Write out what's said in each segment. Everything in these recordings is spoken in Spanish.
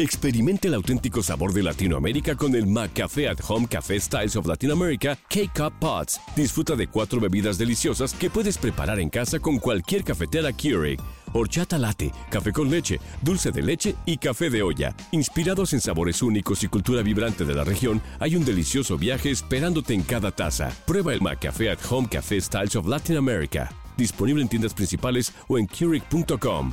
Experimente el auténtico sabor de Latinoamérica con el McCafé at Home Café Styles of Latin America K-Cup Pots. Disfruta de cuatro bebidas deliciosas que puedes preparar en casa con cualquier cafetera Keurig. Horchata latte, café con leche, dulce de leche y café de olla. Inspirados en sabores únicos y cultura vibrante de la región, hay un delicioso viaje esperándote en cada taza. Prueba el McCafé at Home Café Styles of Latin America. Disponible en tiendas principales o en Keurig.com.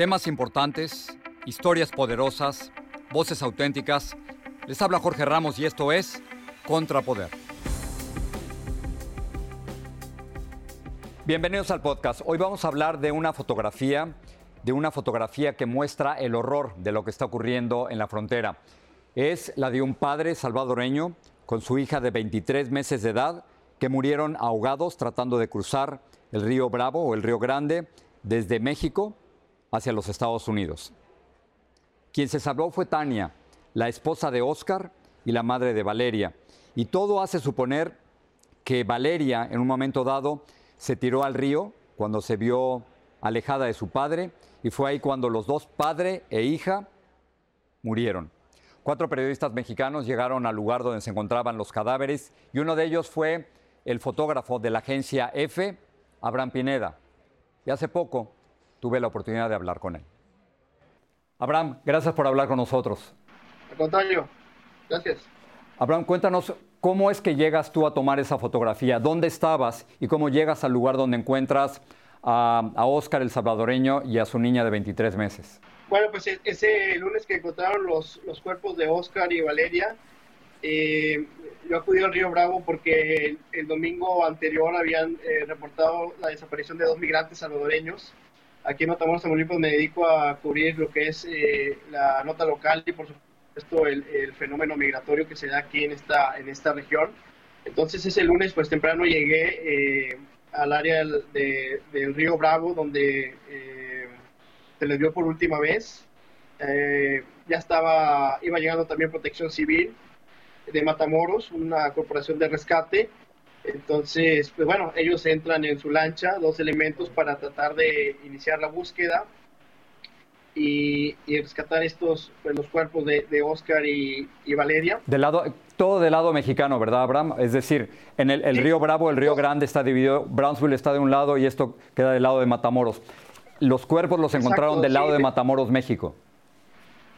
Temas importantes, historias poderosas, voces auténticas. Les habla Jorge Ramos y esto es Contrapoder. Bienvenidos al podcast. Hoy vamos a hablar de una fotografía, de una fotografía que muestra el horror de lo que está ocurriendo en la frontera. Es la de un padre salvadoreño con su hija de 23 meses de edad que murieron ahogados tratando de cruzar el río Bravo o el río Grande desde México hacia los Estados Unidos. Quien se salvó fue Tania, la esposa de Oscar y la madre de Valeria. Y todo hace suponer que Valeria, en un momento dado, se tiró al río cuando se vio alejada de su padre y fue ahí cuando los dos, padre e hija, murieron. Cuatro periodistas mexicanos llegaron al lugar donde se encontraban los cadáveres y uno de ellos fue el fotógrafo de la agencia F, Abraham Pineda. Y hace poco tuve la oportunidad de hablar con él. Abraham, gracias por hablar con nosotros. Al contrario, gracias. Abraham, cuéntanos cómo es que llegas tú a tomar esa fotografía, dónde estabas y cómo llegas al lugar donde encuentras a, a Oscar el salvadoreño y a su niña de 23 meses. Bueno, pues e-, ese lunes que encontraron los, los cuerpos de Oscar y Valeria, eh, yo acudí al Río Bravo porque el, el domingo anterior habían eh, reportado la desaparición de dos migrantes salvadoreños. Aquí en Matamoros, Tamaulipas, me dedico a cubrir lo que es eh, la nota local y, por supuesto, el, el, fenómeno migratorio que se da aquí en esta, en esta región. Entonces, ese lunes, pues temprano llegué al área del, de, del, Río Bravo, donde se les vio por última vez. ya estaba, iba llegando también Protección Civil de Matamoros, una corporación de rescate. Entonces, pues bueno, ellos entran en su lancha, dos elementos para tratar de iniciar la búsqueda y, y rescatar estos, pues, los cuerpos de, de Oscar y, y, Valeria. Del lado, todo del lado mexicano, ¿verdad, Abraham? Es decir, en el, el sí. río Bravo, el río Grande está dividido, Brownsville está de un lado y esto queda del lado de Matamoros. Los cuerpos los Exacto, encontraron del lado sí, de Matamoros, México.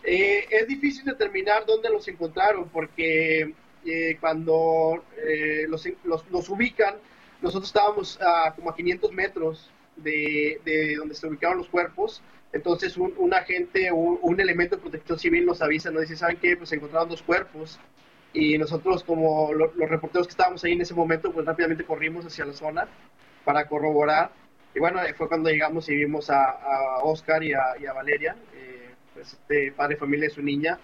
Eh, es difícil determinar dónde los encontraron porque eh, cuando eh, los, los, los, ubican nosotros estábamos a como a 500 metros de, de donde se ubicaron los cuerpos, entonces un, un agente o un, elemento de protección civil nos avisa, nos dice, ¿saben qué? Pues encontraron dos cuerpos y nosotros como los reporteros que estábamos ahí en ese momento, pues rápidamente corrimos hacia la zona para corroborar. Y bueno, fue cuando llegamos y vimos a, a Oscar y a, y a Valeria, eh, pues este padre familia de su niña,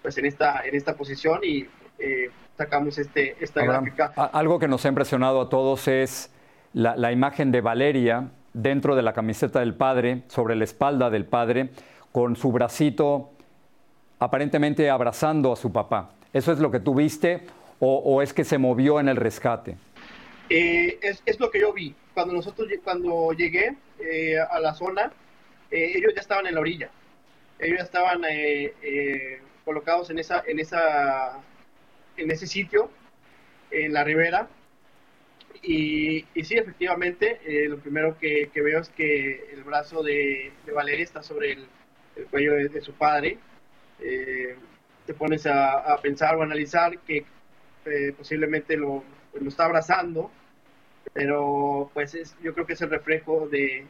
pues en esta, en esta posición y eh, sacamos este, esta gráfica. Algo que nos ha impresionado a todos es la, la imagen de Valeria dentro de la camiseta del padre, sobre la espalda del padre, con su bracito aparentemente abrazando a su papá. ¿Eso es lo que tú viste o, es que se movió en el rescate? Eh, es, lo que yo vi. Cuando nosotros cuando llegué eh, a la zona, eh, ellos ya estaban en la orilla. Ellos ya estaban colocados en esa, en esa, en ese sitio, en la ribera, y, sí, efectivamente, eh, lo primero que, veo es que el brazo de, Valeria está sobre el, cuello de, su padre. Eh, te pones a, pensar o analizar que eh, posiblemente lo, lo, está abrazando, pero pues es, yo creo que es el reflejo de,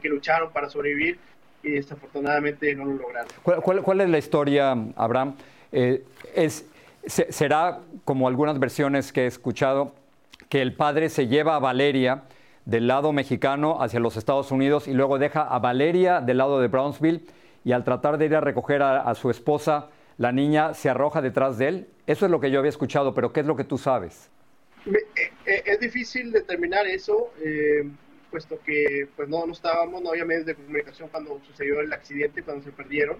que lucharon para sobrevivir y desafortunadamente no lo lograron. ¿Cuál, cuál, es la historia, Abraham? es, ¿Será, como algunas versiones que he escuchado, que el padre se lleva a Valeria del lado mexicano hacia los Estados Unidos y luego deja a Valeria del lado de Brownsville y al tratar de ir a recoger a, su esposa, la niña se arroja detrás de él. Eso es lo que yo había escuchado, pero ¿qué es lo que tú sabes? Eh, eh, es difícil determinar eso, eh, puesto que pues no, no estábamos, no había medios de comunicación cuando sucedió el accidente, cuando se perdieron.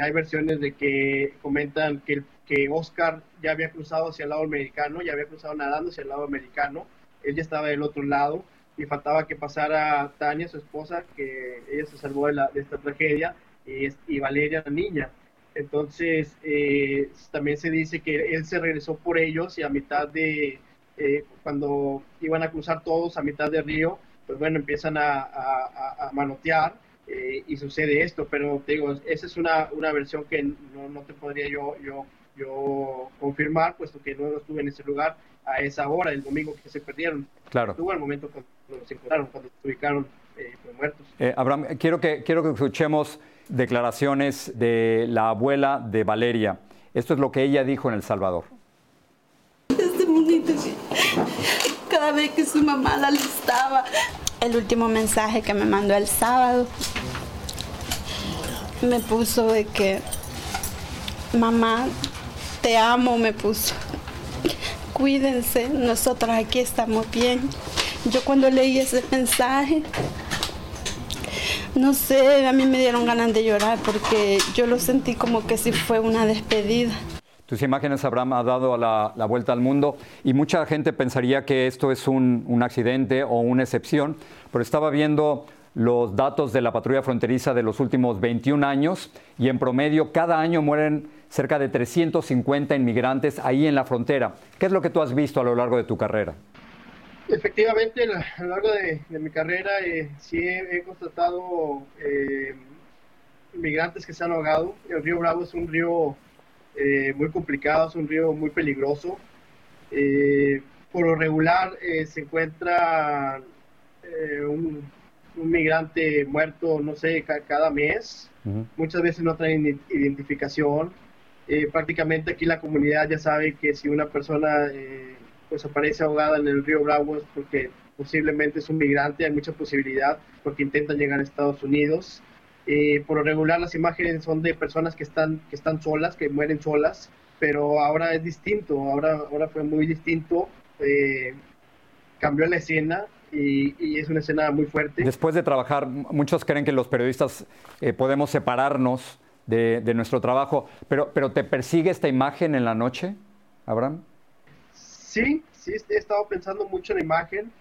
Hay versiones de que comentan que que Oscar ya había cruzado hacia el lado americano, ya había cruzado nadando hacia el lado americano, él estaba del otro lado y faltaba que pasara Tania, su esposa, que ella se salvó de, esta tragedia, y, Valeria, la niña. Entonces, eh, también se dice que él se regresó por ellos y a mitad de, eh, cuando iban a cruzar todos a mitad del río, pues bueno, empiezan a, manotear eh, y sucede esto, pero te digo, esa es una, una versión que no, no te podría yo, yo yo confirmar, puesto que no estuve en ese lugar a esa hora, el domingo que se perdieron. Claro. Estuvo al momento cuando se encontraron, cuando se ubicaron eh, muertos. Eh, Abraham, quiero que, quiero que escuchemos declaraciones de la abuela de Valeria. Esto es lo que ella dijo en El Salvador. Este bonito cada vez que su mamá la listaba, el último mensaje que me mandó el sábado, me puso de que mamá te amo, me puso. Cuídense, nosotros aquí estamos bien. Yo cuando leí ese mensaje, no sé, a mí me dieron ganas de llorar porque yo lo sentí como que si fue una despedida. Tus imágenes, Abraham, ha dado la, la, vuelta al mundo y mucha gente pensaría que esto es un, accidente o una excepción, pero estaba viendo los datos de la patrulla fronteriza de los últimos 21 años y en promedio cada año mueren cerca de 350 inmigrantes ahí en la frontera. ¿Qué es lo que tú has visto a lo largo de tu carrera? Efectivamente, a lo largo de, mi carrera eh, sí he, constatado eh, inmigrantes que se han ahogado. El río Bravo es un río eh, muy complicado, es un río muy peligroso. por lo regular se encuentra un, un, migrante muerto, no sé, cada mes. Muchas veces no traen identificación. Eh, prácticamente aquí la comunidad ya sabe que si una persona eh, pues aparece ahogada en el río Bravo es porque posiblemente es un migrante, hay mucha posibilidad porque intentan llegar a Estados Unidos. Eh, por lo regular las imágenes son de personas que están, que están solas, que mueren solas, pero ahora es distinto, ahora, ahora fue muy distinto, cambió la escena y, y, es una escena muy fuerte. Después de trabajar, muchos creen que los periodistas podemos separarnos de, nuestro trabajo. Pero, pero ¿te persigue esta imagen en la noche, Abraham? Sí, sí, he estado pensando mucho en la imagen.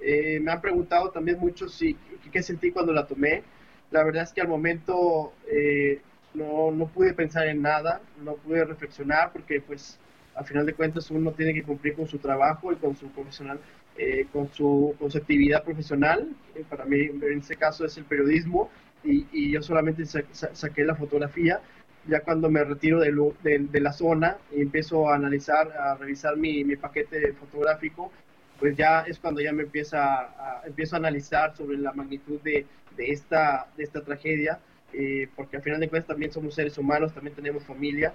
Eh, me han preguntado también mucho si, qué sentí cuando la tomé. La verdad es que al momento eh, no, no, pude pensar en nada, no pude reflexionar porque pues al final de cuentas uno tiene que cumplir con su trabajo y con su profesional, eh, con, su, con su actividad profesional. para mí en este caso es el periodismo y, yo solamente saqué la fotografía. Ya cuando me retiro de, de, la zona y empiezo a analizar, a revisar mi, mi paquete fotográfico, pues ya es cuando ya me empieza a, empiezo a analizar sobre la magnitud de, de esta, de esta tragedia, eh, porque al final de cuentas también somos seres humanos, también tenemos familia,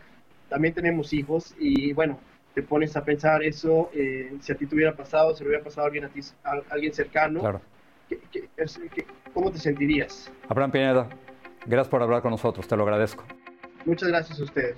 también tenemos hijos y bueno, te pones a pensar eso, eh, si a ti te hubiera pasado, si le hubiera pasado a alguien, a ti, a alguien cercano, Claro. ¿qué- qué- ¿cómo te sentirías? Abraham Pineda, gracias por hablar con nosotros, te lo agradezco. Muchas gracias a ustedes.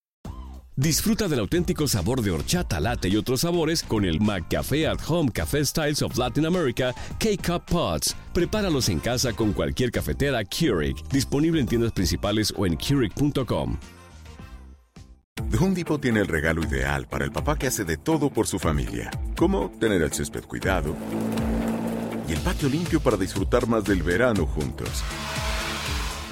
Disfruta del auténtico sabor de horchata, latte y otros sabores con el McCafé at Home Café Styles of Latin America K-Cup Pods. Prepáralos en casa con cualquier cafetera Keurig, disponible en tiendas principales o en Keurig.com. The Home Depot tiene el regalo ideal para el papá que hace de todo por su familia, como tener el césped cuidado y el patio limpio para disfrutar más del verano juntos.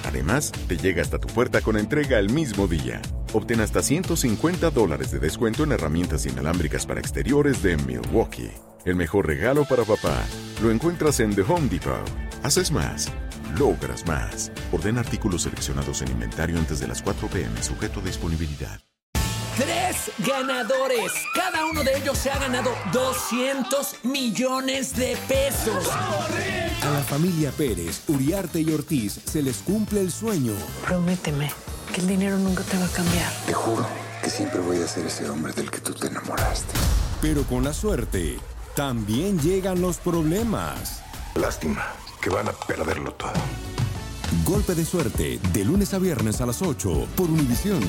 Además, te llega hasta tu puerta con entrega el mismo día. Obtén hasta 150 dólares de descuento en herramientas inalámbricas para exteriores de Milwaukee. El mejor regalo para papá lo encuentras en The Home Depot. Haces más, logras más. Ordena artículos seleccionados en inventario antes de las 4 p.m. sujeto a disponibilidad. Tres ganadores. Cada uno de ellos se ha ganado 200 millones de pesos. A la familia Pérez, Uriarte y Ortiz se les cumple el sueño. Prométeme que el dinero nunca te va a cambiar. Te juro que siempre voy a ser ese hombre del que tú te enamoraste. Pero con la suerte, también llegan los problemas. Lástima que van a perderlo todo. Golpe de suerte, de lunes a viernes a las 8 por Univisión.